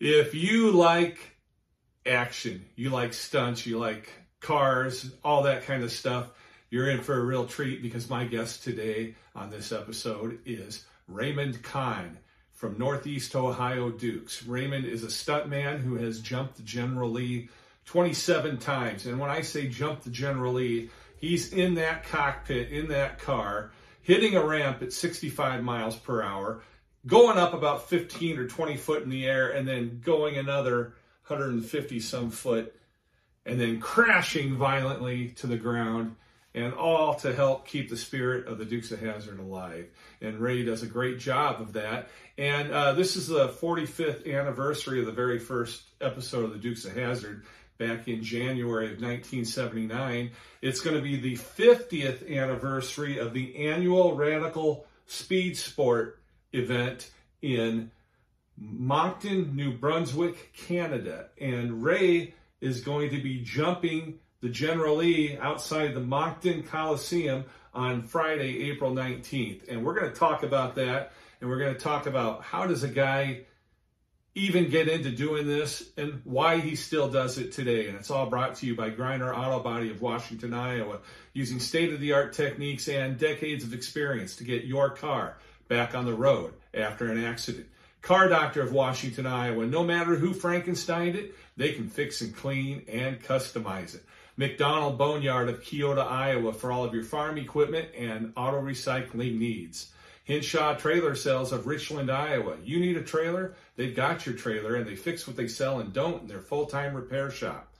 If you like action, you like stunts, you like cars, all that kind of stuff, you're in for a real treat because my guest today on this episode is Raymond Kohn from Northeast Ohio Dukes. Raymond is a stuntman who has jumped the General Lee 27 times. And when I say jumped the General Lee, he's in that cockpit, in that car, hitting a ramp at 65 miles per hour, going up about 15 or 20 foot in the air, and then going another 150 some foot, and then crashing violently to the ground and all to help keep the spirit of the Dukes of Hazzard alive. And Ray does a great job of that. And uh, this is the 45th anniversary of the very first episode of the Dukes of Hazzard back in January of 1979. It's going to be the 50th anniversary of the annual Radical Speed Sport event in Moncton, New Brunswick, Canada. And Ray is going to be jumping the General Lee outside the Moncton Coliseum on Friday, April 19th. And we're going to talk about that. And we're going to talk about how does a guy even get into doing this and why he still does it today. And it's all brought to you by Griner Auto Body of Washington, Iowa, using state of the art techniques and decades of experience to get your car back on the road after an accident. Car Doctor of Washington, Iowa, no matter who Frankensteined it, they can fix and clean and customize it. McDonald Boneyard of Keota, Iowa for all of your farm equipment and auto recycling needs. Hinshaw Trailer Sales of Richland, Iowa. You need a trailer? They've got your trailer and they fix what they sell and don't in their full-time repair shop.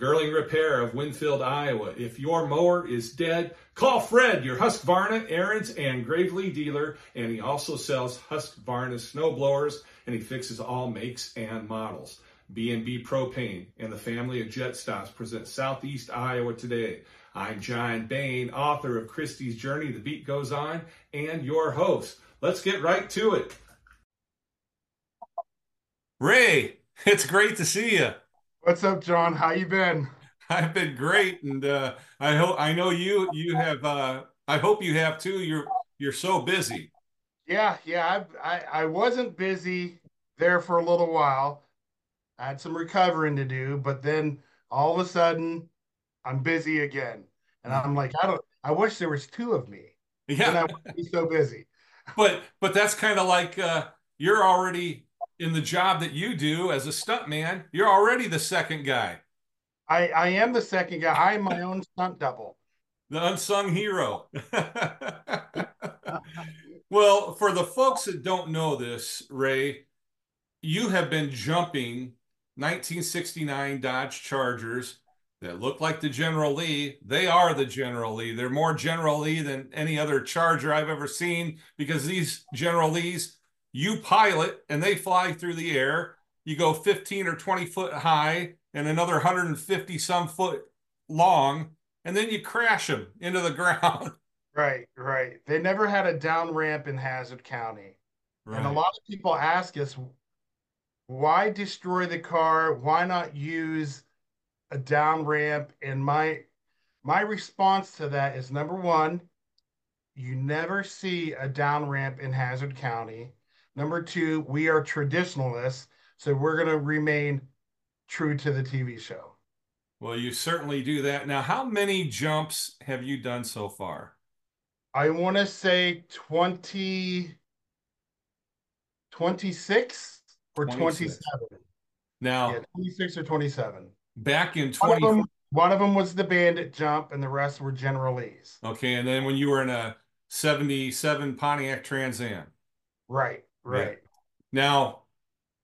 Girling Repair of Winfield, Iowa. If your mower is dead, call Fred, your Husqvarna, Ariens, and Gravely dealer, and he also sells Husqvarna snow blowers and he fixes all makes and models. B&B Propane and the family of Jet Stops present Southeast Iowa today. I'm John Bain, author of Christie's Journey, The Beat Goes On, and your host. Let's get right to it. Ray, it's great to see you. What's up, John? How you been? I've been great, and uh, I hope I know you. You have. Uh, I hope you have too. You're you're so busy. Yeah, yeah. I, I I wasn't busy there for a little while. I had some recovering to do, but then all of a sudden, I'm busy again, and I'm like, I don't. I wish there was two of me. Yeah, and I would be so busy. But but that's kind of like uh, you're already in the job that you do as a stuntman. You're already the second guy. I I am the second guy. I am my own stunt double. The unsung hero. well, for the folks that don't know this, Ray, you have been jumping 1969 Dodge Chargers that look like the General Lee. They are the General Lee. They're more General Lee than any other Charger I've ever seen because these General Lees, you pilot and they fly through the air. You go 15 or 20 foot high and another 150 some foot long, and then you crash them into the ground. Right, right. They never had a down ramp in Hazzard County. Right. And a lot of people ask us, why destroy the car? Why not use a down ramp? And my my response to that is number one, you never see a down ramp in Hazzard County. Number two, we are traditionalists, so we're going to remain true to the TV show. Well, you certainly do that. Now, how many jumps have you done so far? I want to say 20, 26 or 27. Now, yeah, 26 or 27. Back in 20. One of, them, one of them was the bandit jump, and the rest were General Lee's. Okay. And then when you were in a 77 Pontiac Trans Am. Right, right. Yeah. Now,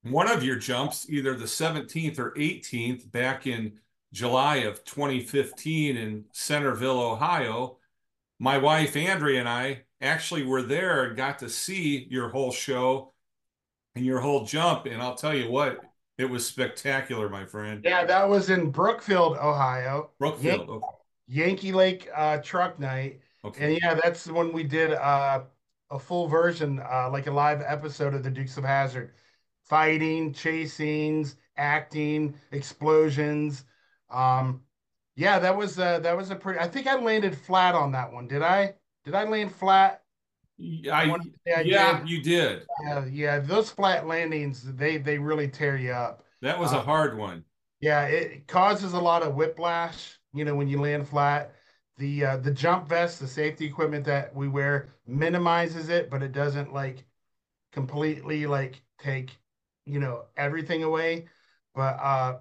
one of your jumps, either the 17th or 18th, back in July of 2015 in Centerville, Ohio, my wife Andrea and I actually were there and got to see your whole show and your whole jump. And I'll tell you what, it was spectacular, my friend. Yeah, that was in Brookfield, Ohio. Brookfield, Yan- okay. Yankee Lake uh, Truck Night. Okay. And yeah, that's when we did uh, a full version, uh, like a live episode of the Dukes of Hazzard, fighting, chasings, acting, explosions. Um, yeah, that was uh, that was a pretty. I think I landed flat on that one. Did I? Did I land flat? I, I yeah, did. you did. Uh, yeah, those flat landings they they really tear you up. That was uh, a hard one. Yeah, it causes a lot of whiplash. You know, when you land flat, the uh, the jump vest, the safety equipment that we wear minimizes it, but it doesn't like completely like take you know everything away. But uh,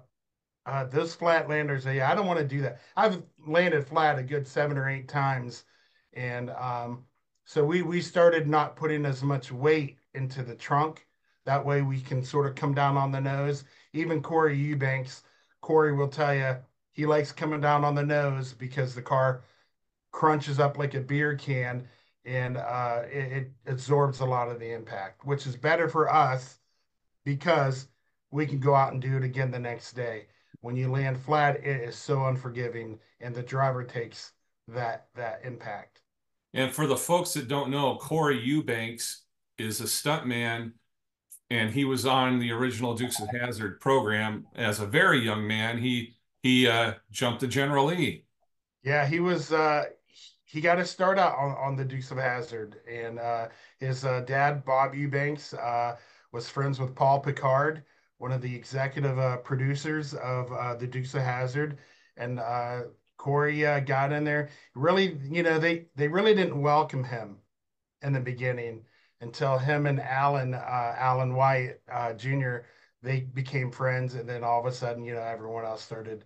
uh, those flat landers, yeah, I don't want to do that. I've landed flat a good seven or eight times, and um, so we we started not putting as much weight into the trunk. That way we can sort of come down on the nose. Even Corey Eubanks, Corey will tell you he likes coming down on the nose because the car crunches up like a beer can and uh, it, it absorbs a lot of the impact, which is better for us because we can go out and do it again the next day. When you land flat, it is so unforgiving, and the driver takes that that impact. And for the folks that don't know, Corey Eubanks is a stuntman, and he was on the original Dukes of Hazzard program as a very young man. He he uh, jumped to General Lee. Yeah, he was. Uh, he got to start out on, on the Dukes of Hazzard, and uh, his uh, dad Bob Eubanks uh, was friends with Paul Picard, one of the executive uh, producers of uh, the Dukes of Hazzard, and uh, Corey got in there. Really, you know, they they really didn't welcome him in the beginning until him and Alan Alan White Jr. they became friends, and then all of a sudden, you know, everyone else started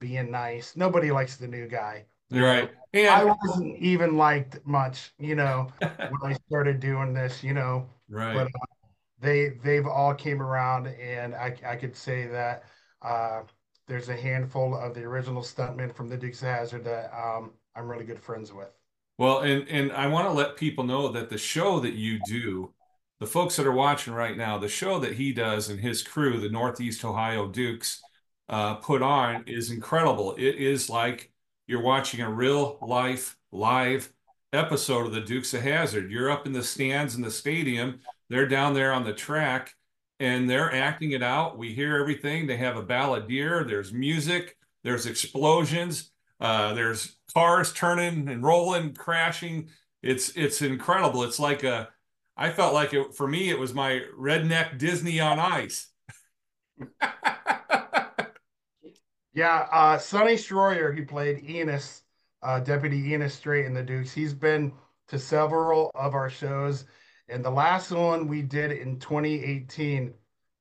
being nice. Nobody likes the new guy. Right. And I wasn't even liked much, you know, when I started doing this, you know. Right. But uh, they they've all came around, and I I could say that uh, there's a handful of the original stuntmen from the Dukes of Hazzard that um, I'm really good friends with. Well, and and I want to let people know that the show that you do, the folks that are watching right now, the show that he does and his crew, the Northeast Ohio Dukes, uh, put on is incredible. It is like you're watching a real life live episode of the Dukes of Hazzard. You're up in the stands in the stadium, they're down there on the track and they're acting it out. We hear everything. They have a balladeer, there's music, there's explosions, uh, there's cars turning and rolling, crashing. It's it's incredible. It's like a I felt like it for me it was my redneck Disney on ice. Yeah, uh, Sonny Shroyer, he played Enos, uh, Deputy Enos Strate in the Dukes. He's been to several of our shows. And the last one we did in 2018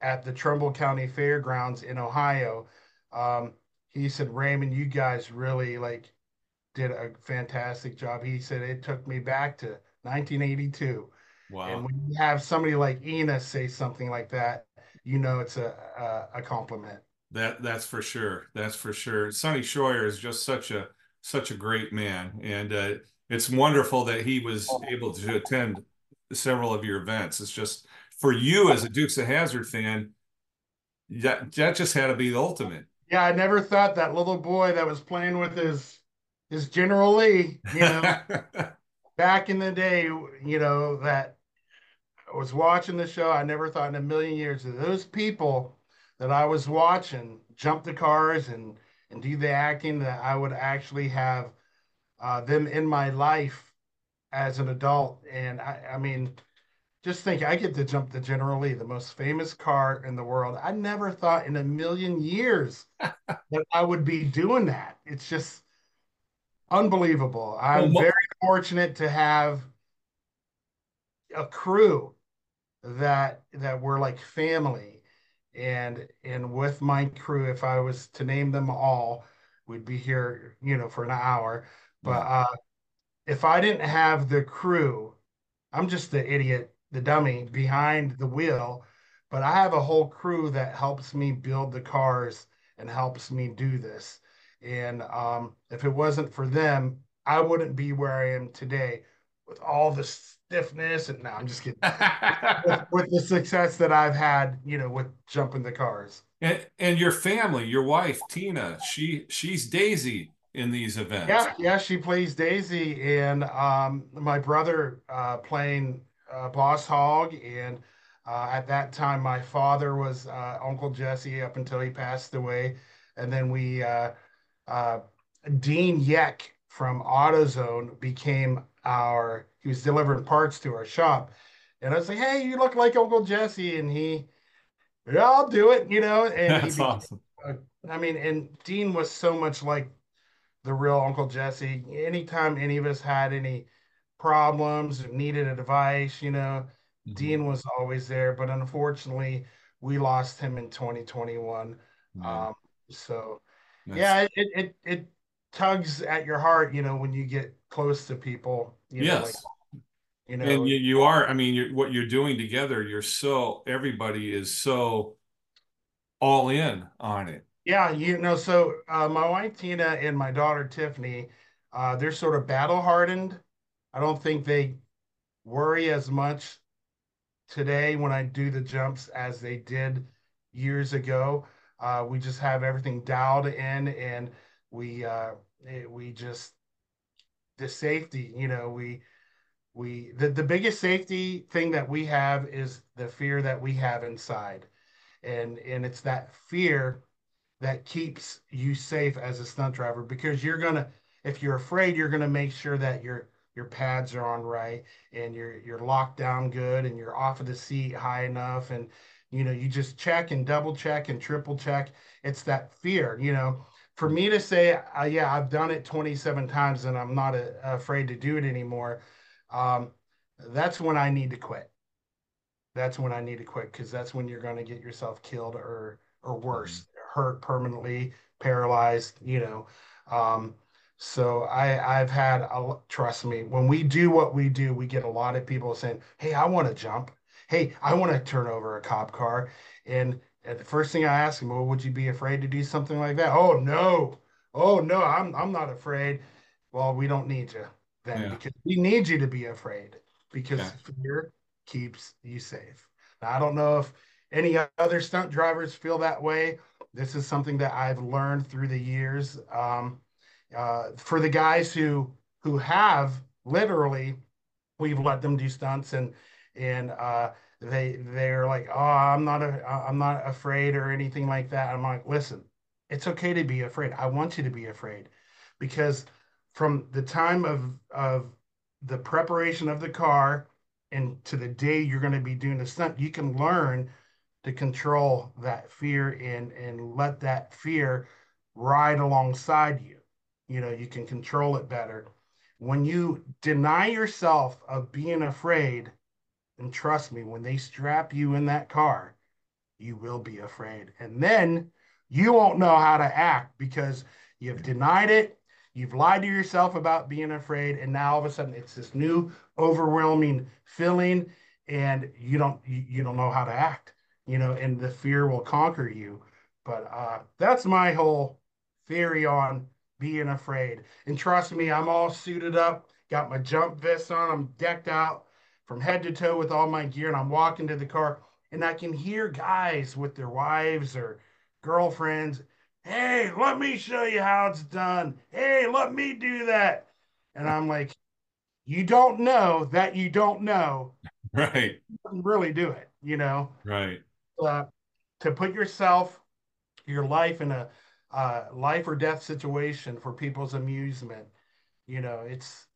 at the Trumbull County Fairgrounds in Ohio. Um, he said, Raymond, you guys really like did a fantastic job. He said it took me back to 1982. Wow. And when you have somebody like Enos say something like that, you know it's a, a, a compliment. That that's for sure. That's for sure. Sonny Shroyer is just such a such a great man, and uh, it's wonderful that he was able to attend several of your events. It's just for you as a Dukes of Hazzard fan, that that just had to be the ultimate. Yeah, I never thought that little boy that was playing with his his General Lee, you know, back in the day, you know, that was watching the show. I never thought in a million years that those people that I was watching jump the cars and and do the acting that I would actually have uh, them in my life as an adult. And I, I mean, just think I get to jump the General Lee, the most famous car in the world. I never thought in a million years that I would be doing that. It's just unbelievable. I'm well, very fortunate to have a crew that that were like family. And and with my crew if i was to name them all we'd be here you know for an hour. But uh if i didn't have the crew i'm just the idiot the dummy behind the wheel. But i have a whole crew that helps me build the cars and helps me do this. And um if it wasn't for them i wouldn't be where i am today with all the stiffness and no, I'm just kidding. with, with, the success that I've had, you know, with jumping the cars. And and your family, your wife Tina, she she's Daisy in these events. Yeah, yeah, she plays Daisy, and um, my brother uh, playing uh, Boss Hog, and uh, at that time my father was uh, Uncle Jesse up until he passed away, and then we uh, uh, Dean Yeck from AutoZone became our he was delivering parts to our shop. And I was like, "Hey, you look like Uncle Jesse," and he, "Yeah, I'll do it," you know. And That's became, awesome. uh, I mean, and Dean was so much like the real Uncle Jesse. Anytime any of us had any problems or needed advice, you know, mm-hmm. Dean was always there. But unfortunately, we lost him in 2021. Um, so, nice. yeah, it, it it tugs at your heart, you know, when you get close to people. You yes. Know, like, you know, and you, you are. I mean, you're, what you're doing together, you're so everybody is so all in on it. Yeah, you know. So uh, my wife Tina and my daughter Tiffany, uh, they're sort of battle hardened. I don't think they worry as much today when I do the jumps as they did years ago. Uh, we just have everything dialed in, and we uh, it, we just the safety. You know, we we the, the biggest safety thing that we have is the fear that we have inside. And and it's that fear that keeps you safe as a stunt driver because you're gonna if you're afraid you're gonna make sure that your your pads are on right and you're you're locked down good and you're off of the seat high enough. And you know you just check and double check and triple check. It's that fear you know for me to say uh, yeah i've done it 27 times and i'm not a, uh, afraid to do it anymore um, that's when I need to quit. That's when I need to quit because that's when you're going to get yourself killed or or worse, mm-hmm. hurt permanently, paralyzed. You know. Um, so I I've had a, trust me when we do what we do, we get a lot of people saying, "Hey, I want to jump. Hey, I want to turn over a cop car." And, and the first thing I ask him, "Well, would you be afraid to do something like that?" "Oh no, oh no, I'm I'm not afraid." Well, we don't need you then yeah. because we need you to be afraid because yeah. fear keeps you safe. Now, I don't know if any other stunt drivers feel that way. This is something that I've learned through the years. Um, uh, for the guys who who have literally, we've let them do stunts and and uh, they they're like, oh, I'm not a, I'm not afraid or anything like that. I'm like, listen, it's okay to be afraid. I want you to be afraid because from the time of of the preparation of the car and to the day you're going to be doing the stunt, you can learn to control that fear and and let that fear ride alongside you. You know, you can control it better. When you deny yourself of being afraid, and trust me, when they strap you in that car, you will be afraid. And then you won't know how to act because you've denied it, You've lied to yourself about being afraid, and now all of a sudden it's this new overwhelming feeling, and you don't you, don't know how to act, you know, and the fear will conquer you. But uh, that's my whole theory on being afraid. And trust me, I'm all suited up, got my jump vest on, I'm decked out from head to toe with all my gear, and I'm walking to the car, and I can hear guys with their wives or girlfriends Hey, let me show you how it's done. Hey, let me do that. And I'm like, you don't know that you don't know. Right. really do it, you know? Right. Uh, to put yourself, your life in a uh, life or death situation for people's amusement, you know, it's,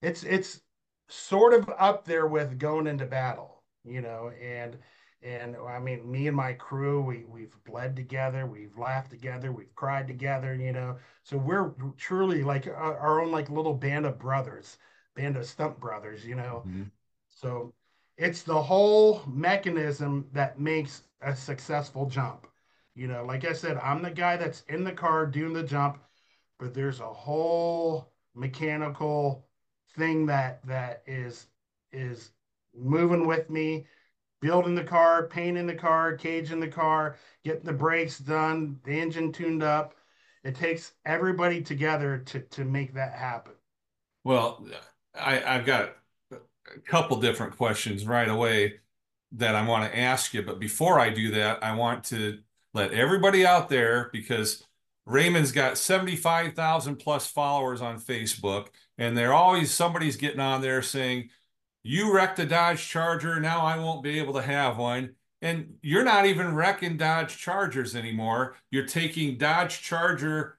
it's, it's sort of up there with going into battle, you know, and, and I mean, me and my crew, we we've bled together, we've laughed together, we've cried together, you know. So we're truly like our, own like little band of brothers, band of stump brothers, you know. Mm-hmm. So it's the whole mechanism that makes a successful jump. You know, like I said, I'm the guy that's in the car doing the jump, but there's a whole mechanical thing that that is is moving with me building the car, painting the car, caging the car, getting the brakes done, the engine tuned up. It takes everybody together to to make that happen. Well, I, I've got a couple different questions right away that I want to ask you. But before I do that, I want to let everybody out there because Raymond's got 75,000 plus followers on Facebook, and they're always somebody's getting on there saying, you wrecked a Dodge Charger. Now I won't be able to have one. And you're not even wrecking Dodge Chargers anymore. You're taking Dodge Charger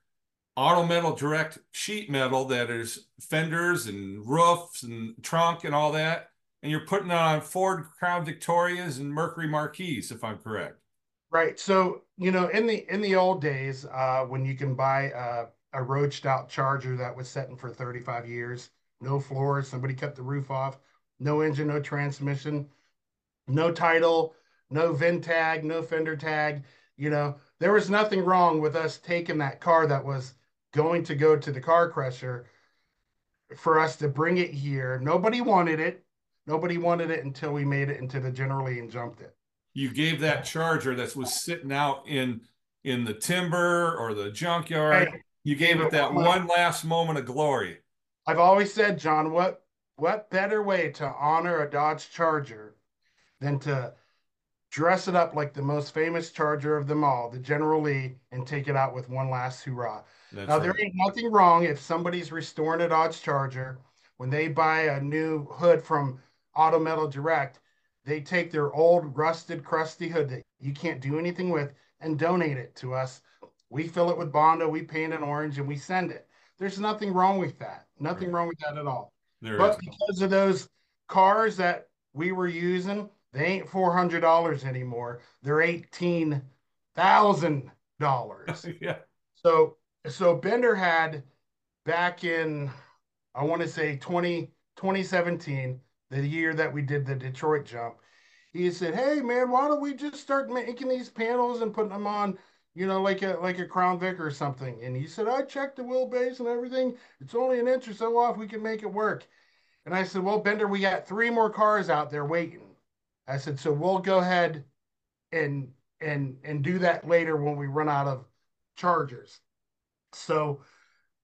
auto metal direct sheet metal that is fenders and roofs and trunk and all that. And you're putting it on Ford Crown Victorias and Mercury Marquis, if I'm correct. Right. So, you know, in the in the old days, uh, when you can buy a, a roached out charger that was setting for 35 years, no floors, somebody cut the roof off, no engine, no transmission, no title, no VIN tag, no fender tag, you know, there was nothing wrong with us taking that car that was going to go to the car crusher for us to bring it here. Nobody wanted it. Nobody wanted it until we made it into the General Lee and jumped it. You gave that charger that was sitting out in in the timber or the junkyard. Hey, you gave it that one last moment of glory. I've always said, John, what what better way to honor a Dodge Charger than to dress it up like the most famous Charger of them all, the General Lee, and take it out with one last hurrah. That's now, right. there ain't nothing wrong if somebody's restoring a Dodge Charger when they buy a new hood from Auto Metal Direct. They take their old, rusted, crusty hood that you can't do anything with and donate it to us. We fill it with Bondo, we paint it orange, and we send it. There's nothing wrong with that. Nothing right. wrong with that at all. There but because of those cars that we were using, they ain't four hundred dollars anymore. They're eighteen thousand dollars. yeah. So so Bender had back in I want to say 20, 2017, the year that we did the Detroit jump. He said, "Hey man, why don't we just start making these panels and putting them on, you know, like a like a Crown Vic or something?" And he said, "I checked the wheelbase and everything. It's only an inch or so off. We can make it work." And I said, "Well, Bender, we got three more cars out there waiting." I said, so we'll go ahead and and and do that later when we run out of chargers. So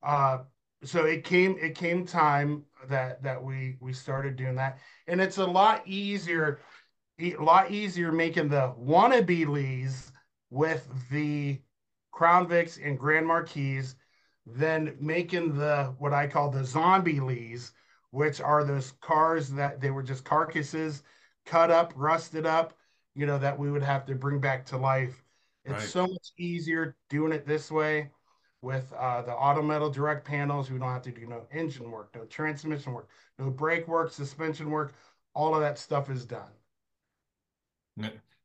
uh so it came it came time that that we we started doing that and it's a lot easier a lot easier making the wannabe lees with the crown vics and grand marquis than making the what i call the zombie lees which are those cars that they were just carcasses cut up, rusted up, you know, that we would have to bring back to life. It's right. so much easier doing it this way with uh, the auto metal direct panels. We don't have to do no engine work, no transmission work, no brake work, suspension work. All of that stuff is done.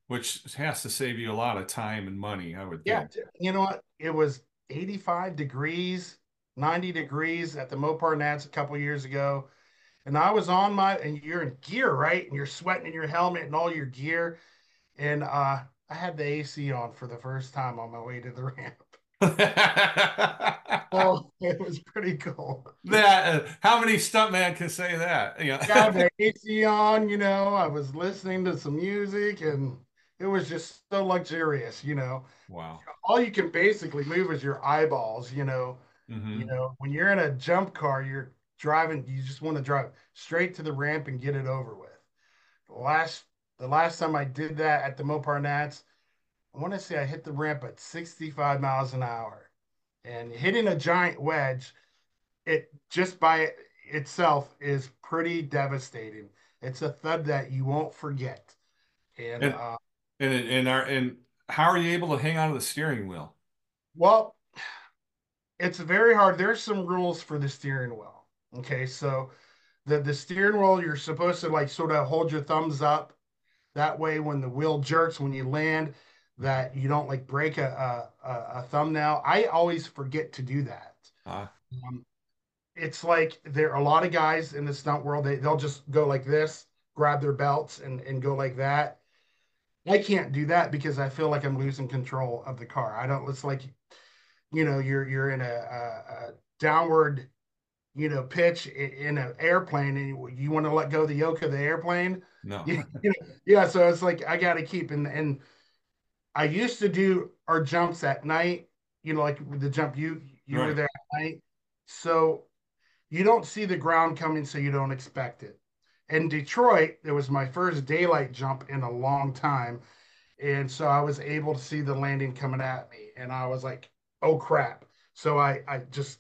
Which has to save you a lot of time and money, I would yeah, think. You know what? It was 85 degrees, 90 degrees at the Mopar Nats a couple years ago and I was on my and you're in gear, right? And you're sweating in your helmet and all your gear. And uh I had the AC on for the first time on my way to the ramp. Oh, it was pretty cool. That uh, how many stuntman can say that? Yeah, got the AC on. You know, I was listening to some music, and it was just so luxurious. You know, wow. All you can basically move is your eyeballs. You know, mm-hmm. you know when you're in a jump car, you're driving, you just want to drive straight to the ramp and get it over with. The last the last time I did that at the Mopar Nats, I want to say I hit the ramp at 65 miles an hour. And hitting a giant wedge, it just by itself is pretty devastating. It's a thud that you won't forget. And and, uh, and, and, our, and how are you able to hang on to the steering wheel? Well, it's very hard. There's some rules for the steering wheel. Okay, so the the steering wheel you're supposed to like sort of hold your thumbs up. That way, when the wheel jerks when you land, that you don't like break a a, a thumbnail. I always forget to do that. Uh. Um, it's like there are a lot of guys in the stunt world. They they'll just go like this, grab their belts, and and go like that. I can't do that because I feel like I'm losing control of the car. I don't. It's like, you know, you're you're in a, a, a downward you know, pitch in an airplane and you, you want to let go the yoke of the airplane. No. yeah. So it's like, I got to keep, and, and I used to do our jumps at night, you know, like the jump you, you right. were there at night. So you don't see the ground coming, so you don't expect it. In Detroit, it was my first daylight jump in a long time. And so I was able to see the landing coming at me. And I was like, oh crap. So I, I just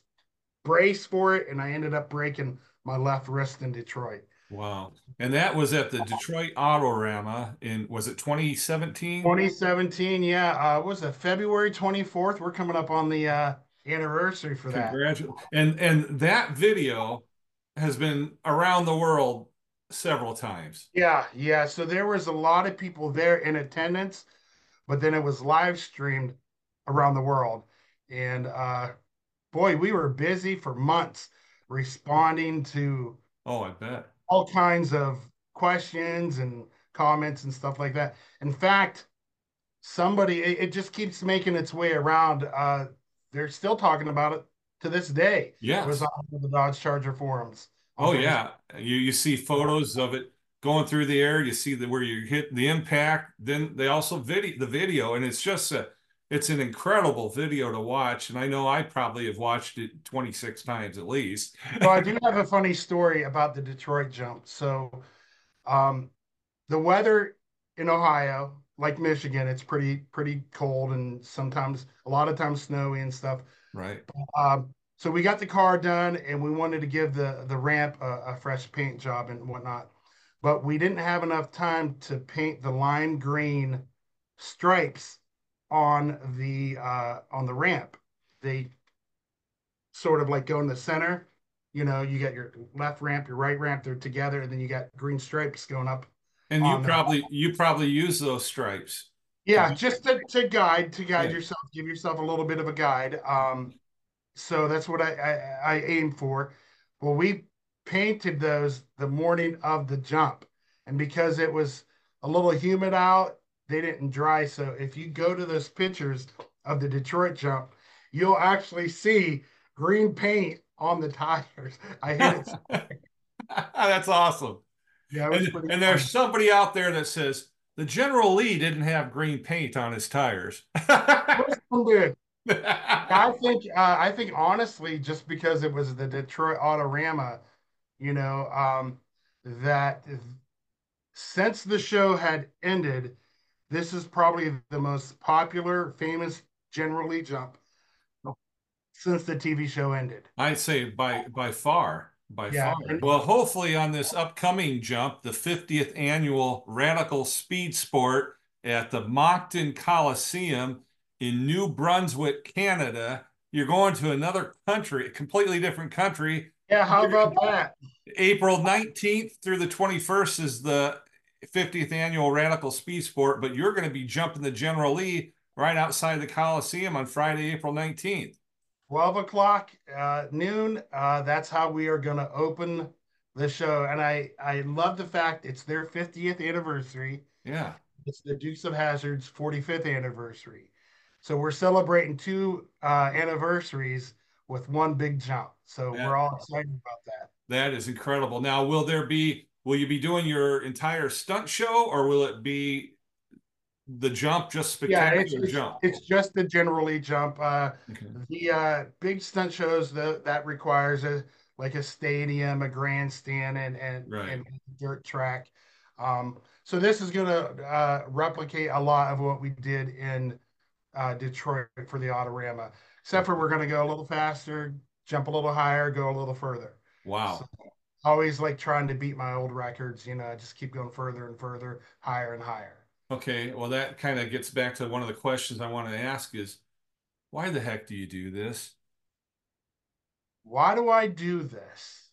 brace for it, and I ended up breaking my left wrist in Detroit. Wow. And that was at the Detroit Autorama in was it 2017? 2017, yeah. Uh was it February 24th? We're coming up on the uh anniversary for that. Congratulations. And and that video has been around the world several times. Yeah, yeah. So there was a lot of people there in attendance, but then it was live streamed around the world. And uh boy, we were busy for months responding to oh, I bet all kinds of questions and comments and stuff like that. In fact, somebody it, it just keeps making its way around. Uh they're still talking about it to this day. Yeah. It was on the Dodge Charger forums. Oh yeah, you you see photos of it going through the air. You see the where you hit the impact. Then they also video the video, and it's just a it's an incredible video to watch. And I know I probably have watched it 26 times at least. well, I do have a funny story about the Detroit jump. So, um, the weather in Ohio, like Michigan, it's pretty pretty cold and sometimes a lot of times snowy and stuff. Right. Um, so we got the car done and we wanted to give the the ramp a, a, fresh paint job and whatnot but we didn't have enough time to paint the lime green stripes on the uh, on the ramp they sort of like go in the center you know you got your left ramp your right ramp they're together and then you got green stripes going up and you probably you probably use those stripes yeah just to, to guide to guide yeah. yourself give yourself a little bit of a guide um so that's what I, I, I aim for. Well, we painted those the morning of the jump, and because it was a little humid out, they didn't dry. So if you go to those pictures of the Detroit jump, you'll actually see green paint on the tires. I hit it. That's awesome. Yeah, and, and there's somebody out there that says the General Lee didn't have green paint on his tires. did. I think uh, I think honestly, just because it was the Detroit Autorama, you know, um, that since the show had ended, this is probably the most popular, famous General Lee jump since the TV show ended. I'd say by by far, by yeah. far. Well, hopefully on this upcoming jump, the 50th annual Radical Speed Sport at the Moncton Coliseum in New Brunswick, Canada. You're going to another country, a completely different country. Yeah, how about that? April 19th through the 21st is the 50th annual Radical Speed Sport, but you're going to be jumping the General Lee right outside the Coliseum on Friday, April 19th. 12 o'clock, uh, noon. Uh, that's how we are going to open the show. And I, I love the fact it's their 50th anniversary. Yeah. It's the Dukes of Hazzard's 45th anniversary. So we're celebrating two uh, anniversaries with one big jump. So we're all excited about that. That is incredible. Now, will there be? Will you be doing your entire stunt show, or will it be the jump just spectacular yeah, it's, it's, jump? It's just the General Lee jump. Uh, okay. The uh, big stunt shows the, that requires a like a stadium, a grandstand, and and, right. and dirt track. Um, so this is going to uh, replicate a lot of what we did in uh, Detroit for the Autorama, except for we're going to go a little faster, jump a little higher, go a little further. Wow. So, always like trying to beat my old records, you know, just keep going further and further, higher and higher. Okay. Well, that kind of gets back to one of the questions I want to ask is why the heck do you do this? Why do I do this?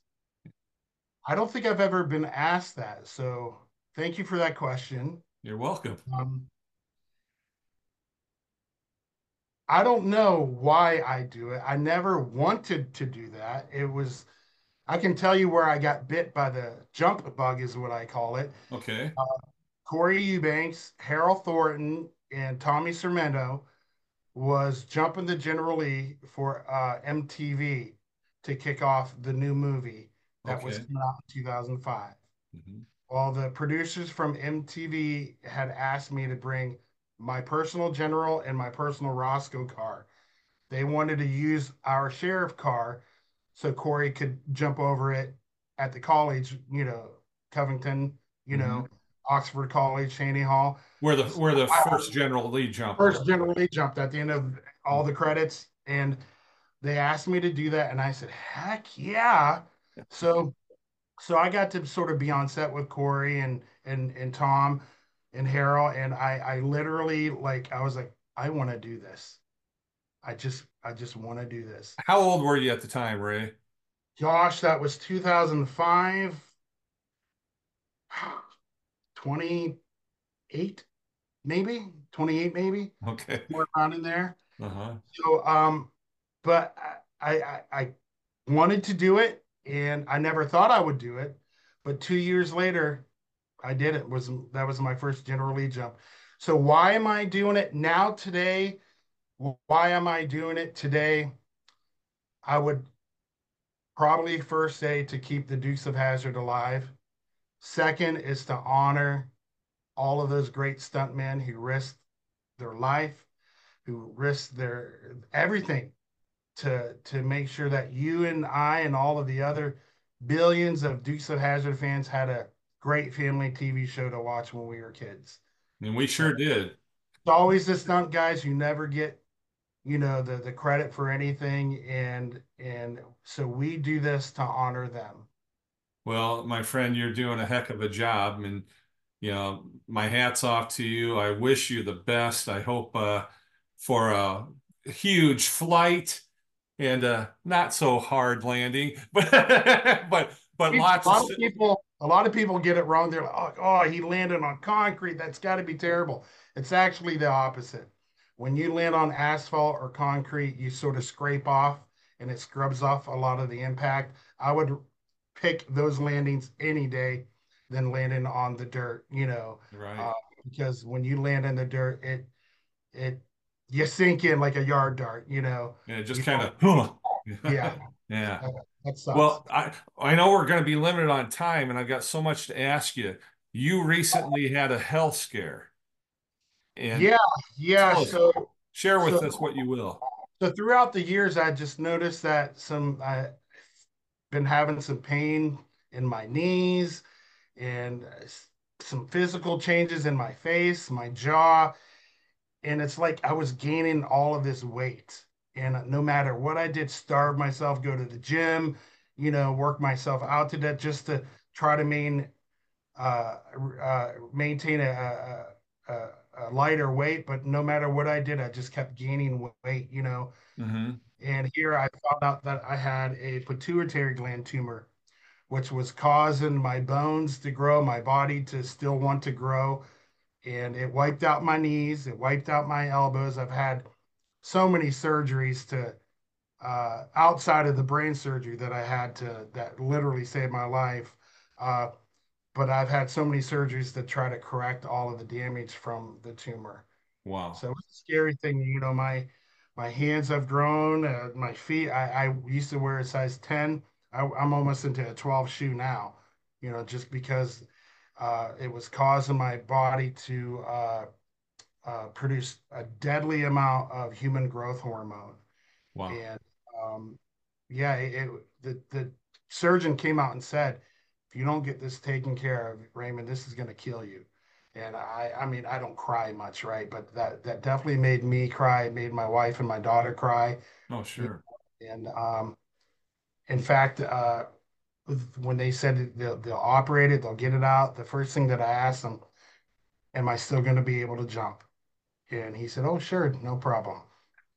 I don't think I've ever been asked that. So thank you for that question. You're welcome. Um, I don't know why I do it. I never wanted to do that. It was, I can tell you where I got bit by the jump bug, is what I call it. Okay. Uh, Corey Eubanks, Harold Thornton, and Tommy Sermento was jumping the General Lee for uh, MTV to kick off the new movie that okay. was coming out in 2005. Mm-hmm. Well, the producers from MTV had asked me to bring my personal general and my personal Roscoe car. They wanted to use our sheriff car so Corey could jump over it at the college, you know, Covington, you mm-hmm. know, Oxford College, Haney Hall. Where the where the first General Lee jumped. First General Lee jumped at the end of all the credits. And they asked me to do that. And I said, heck yeah. So so I got to sort of be on set with Corey and and and Tom and Harold, and I I literally like I was like I want to do this. I just I just want to do this. How old were you at the time, Ray? Gosh, that was 2005. 28 maybe 28 maybe okay more around in there uh-huh. so um but I, I i wanted to do it and i never thought i would do it but two years later i did it was that was my first General Lee jump so why am i doing it now today why am i doing it today i would probably first say to keep the dukes of Hazzard alive second is to honor all of those great stuntmen who risked their life who risked their everything to to make sure that you and I and all of the other billions of Dukes of Hazzard fans had a great family TV show to watch when we were kids. And we sure did. It's always the stunt guys who never get, you know, the the credit for anything, and and so we do this to honor them. Well, my friend, you're doing a heck of a job, and you know, my hats off to you. I wish you the best. I hope uh, for a huge flight and a not so hard landing, but but but lots lot of, of people a lot of people get it wrong. They're like, oh, oh he landed on concrete. That's got to be terrible. It's actually the opposite. When you land on asphalt or concrete, you sort of scrape off and it scrubs off a lot of the impact. I would pick those landings any day than landing on the dirt, you know. Right. Uh, because when you land in the dirt, it it you sink in like a yard dart, you know. Yeah, just kind of yeah. yeah. Well, I I know we're going to be limited on time and I've got so much to ask you. You recently had a health scare. And yeah, yeah. So share with so, us what you will. So throughout the years, I just noticed that some I've been having some pain in my knees and some physical changes in my face, my jaw. And it's like I was gaining all of this weight. And no matter what I did, starve myself, go to the gym, you know, work myself out to that just to try to main, uh, uh, maintain a, a, a, lighter weight. But no matter what I did, I just kept gaining weight, you know. Mm-hmm. And here I found out that I had a pituitary gland tumor which was causing my bones to grow, my body to still want to grow. And it wiped out my knees, it wiped out my elbows. I've had so many surgeries to uh, outside of the brain surgery that I had to that literally saved my life. Uh, but I've had so many surgeries to try to correct all of the damage from the tumor. Wow. So it's a scary thing. You know, my my hands have grown, uh, my feet. I, I used to wear a size 10 I, am almost into a 12 shoe now, you know, just because uh, it was causing my body to uh, uh, produce a deadly amount of human growth hormone. Wow. And um, yeah, it, it, the, the surgeon came out and said, you don't get this taken care of, Raymond, this is going to kill you. And I, I mean, I don't cry much, right? But that, that definitely made me cry. It made my wife and my daughter cry. Oh, sure. And, um, in fact, uh, when they said they'll, they'll operate it, they'll get it out, the first thing that I asked them, am I still going to be able to jump? And he said, oh, sure, no problem.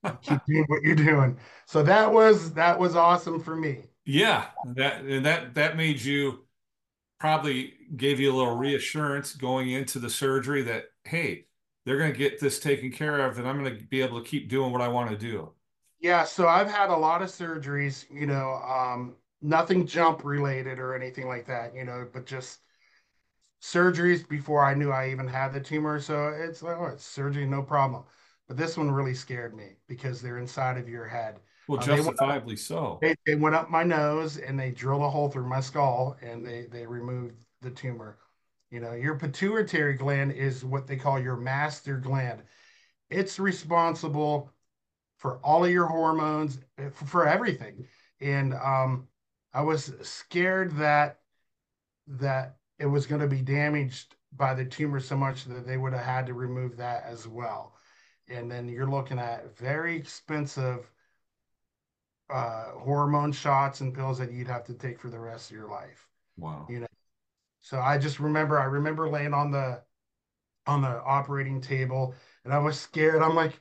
Keep doing what you're doing. So that was that was awesome for me. Yeah, that that that made you probably gave you a little reassurance going into the surgery that hey, they're going to get this taken care of, and I'm going to be able to keep doing what I want to do. Yeah, so I've had a lot of surgeries, you know, um, nothing jump related or anything like that, you know, but just surgeries before I knew I even had the tumor. So it's like, oh, it's surgery, no problem. But this one really scared me because they're inside of your head. Well, uh, justifiably so. They, they went up my nose and they drilled a hole through my skull and they they removed the tumor. You know, your pituitary gland is what they call your master gland. It's responsible for all of your hormones, eh, for, for everything. And um, I was scared that that it was going to be damaged by the tumor so much that they would have had to remove that as well. And then you're looking at very expensive uh, hormone shots and pills that you'd have to take for the rest of your life. Wow. You know, so I just remember, I remember laying on the on the operating table and I was scared. I'm like,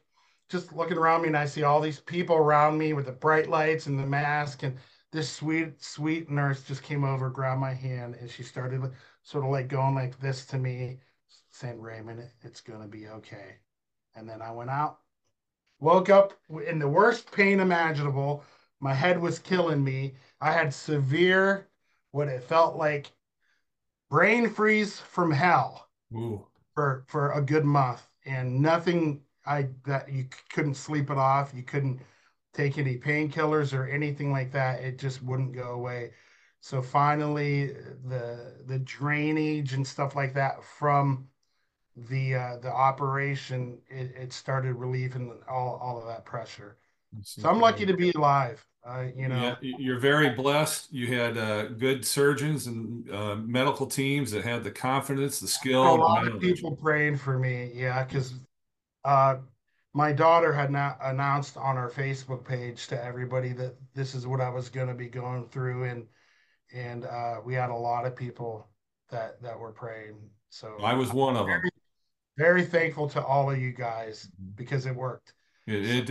just looking around me and I see all these people around me with the bright lights and the mask and this sweet sweet nurse just came over, grabbed my hand, and she started sort of like going like this to me, saying, "Raymond, it's gonna be okay." And then I went out, woke up in the worst pain imaginable. My head was killing me. I had severe, what it felt like, brain freeze from hell Ooh. for for a good month, and nothing I that you couldn't sleep it off. You couldn't take any painkillers or anything like that. It just wouldn't go away. So finally, the the drainage and stuff like that from the uh, the operation, it, it started relieving all all of that pressure. So I'm lucky to be alive. Uh, you know, yeah, you're very blessed. You had uh, good surgeons and uh, medical teams that had the confidence, the skill. A lot of people praying for me. Yeah, because uh, my daughter had not announced on our Facebook page to everybody that this is what I was going to be going through, and and uh, we had a lot of people that that were praying. So I was one of very, them. Very thankful to all of you guys mm-hmm. because it worked. It, it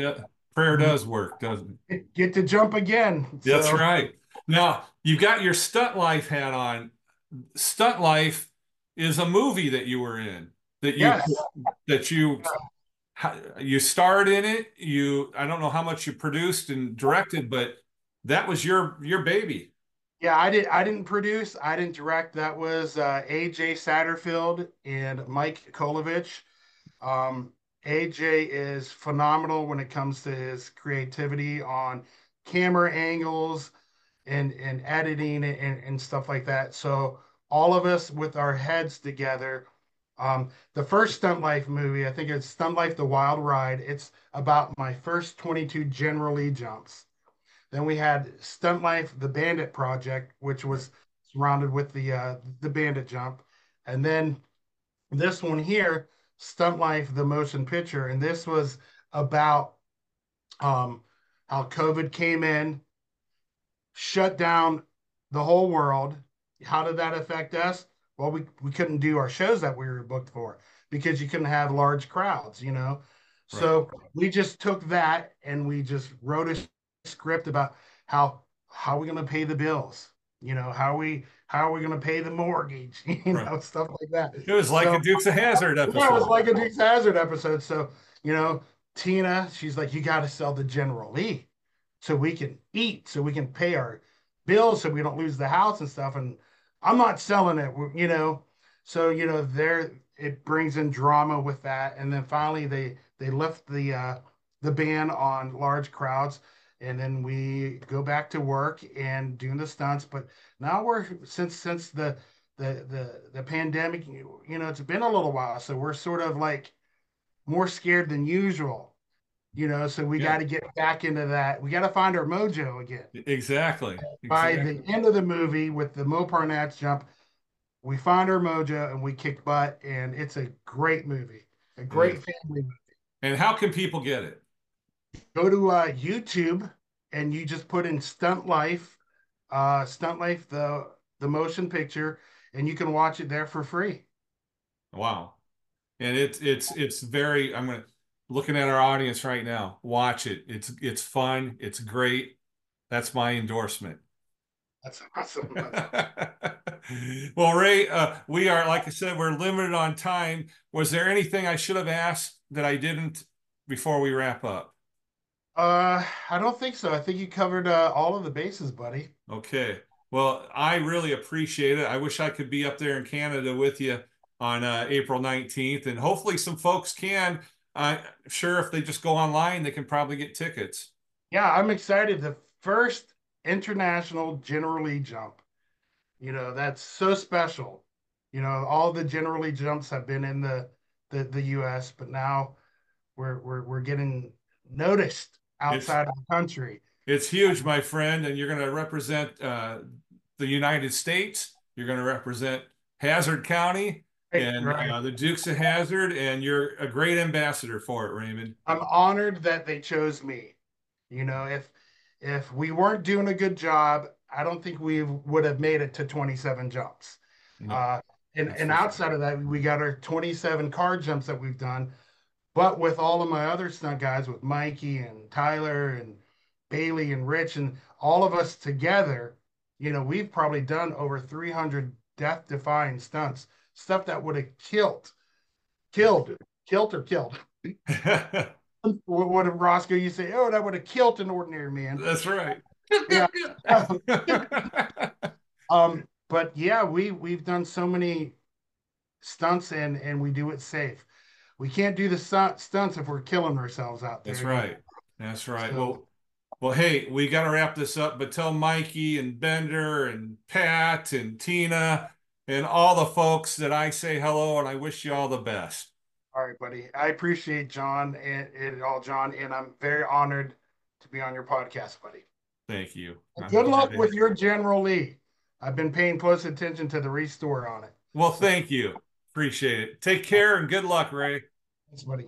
prayer does work, doesn't it? Get to jump again. That's so. right. Now you've got your stunt life hat on. Stunt life is a movie that you were in that you yes. that you you starred in it. You I don't know how much you produced and directed, but that was your your baby. Yeah, I did. I didn't produce. I didn't direct. That was uh, AJ Satterfield and Mike Kolovich. Um, AJ is phenomenal when it comes to his creativity on camera angles and and editing and, and stuff like that. So all of us with our heads together um, the first Stunt Life movie, I think it's Stunt Life: The Wild Ride. It's about my first 22 General Lee jumps. Then we had Stunt Life: The Bandit Project, which was surrounded with the uh, the Bandit jump, and then this one here, Stunt Life: The Motion Picture, and this was about um, how COVID came in, shut down the whole world. How did that affect us? well, we, we couldn't do our shows that we were booked for because you couldn't have large crowds, you know? Right. So we just took that and we just wrote a script about how, how are we going to pay the bills? You know, how we, how are we going to pay the mortgage? You know, right. stuff like that. It was like so, a Dukes of Hazzard episode. Yeah, it was like a Dukes of Hazzard episode. So, you know, Tina, she's like, you got to sell the General Lee so we can eat, so we can pay our bills, so we don't lose the house and stuff. And I'm not selling it, you know. So you know, there it brings in drama with that, and then finally they they lift the uh, the ban on large crowds, and then we go back to work and doing the stunts. But now we're since since the the the the pandemic, you know, it's been a little while, so we're sort of like more scared than usual you know so we yeah. got to get back into that we got to find our mojo again exactly by exactly. the end of the movie with the Montparnasse jump we find our mojo and we kick butt and it's a great movie a great yeah. family movie and how can people get it go to uh, youtube and you just put in stunt life uh, stunt life the the motion picture and you can watch it there for free wow and it's it's it's very i'm gonna looking at our audience right now, watch it. It's it's fun. It's great. That's my endorsement. That's awesome. well, Ray, uh, we are like I said, we're limited on time. Was there anything I should have asked that I didn't before we wrap up? Uh, I don't think so. I think you covered uh, all of the bases, buddy. Okay. Well, I really appreciate it. I wish I could be up there in Canada with you on uh, April 19th, and hopefully some folks can I'm sure if they just go online, they can probably get tickets. Yeah, I'm excited. The first international General Lee jump. You know, that's so special. You know, all the General Lee jumps have been in the the, the US, but now we're we're we're getting noticed outside it's, of the country. It's huge, my friend, and you're going to represent uh, the United States. You're going to represent Hazzard County and right. uh, the Dukes of Hazzard, and you're a great ambassador for it, Raymond. I'm honored that they chose me. You know, if if we weren't doing a good job, I don't think we would have made it to 27 jumps. No, uh, and and outside of that, we got our 27 car jumps that we've done. But with all of my other stunt guys, with Mikey and Tyler and Bailey and Rich and all of us together, you know, we've probably done over 300 death defying stunts, stuff that would have killed, killed, killed or killed. what would Roscoe you say? Oh, that would have killed an ordinary man. That's right. yeah. um, but yeah, we we've done so many stunts and and we do it safe. We can't do the stunts if we're killing ourselves out there. That's right. That's right. So, well, well, hey, we got to wrap this up, but tell Mikey and Bender and Pat and Tina and all the folks that I say hello and I wish you all the best. All right, buddy. I appreciate John and it all, John, and I'm very honored to be on your podcast, buddy. Thank you. Good luck with your General Lee. I've been paying close attention to the restore on it. Well, thank you. Appreciate it. Take care and good luck, Ray. Thanks, buddy.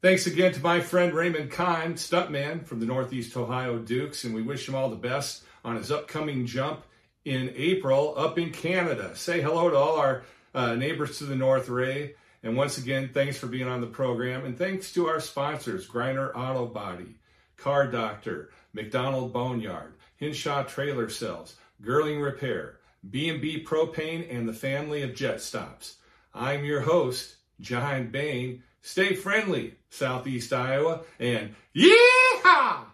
Thanks again to my friend Raymond Kohn, stuntman from the Northeast Ohio Dukes, and we wish him all the best on his upcoming jump in April up in Canada. Say hello to all our uh, neighbors to the north, Ray. And once again, thanks for being on the program. And thanks to our sponsors, Griner Auto Body, Car Doctor, McDonald Boneyard, Hinshaw Trailer Sales, Girling Repair, B&B Propane, and the family of Jet Stops. I'm your host, John Bain. Stay friendly, Southeast Iowa, and yeah!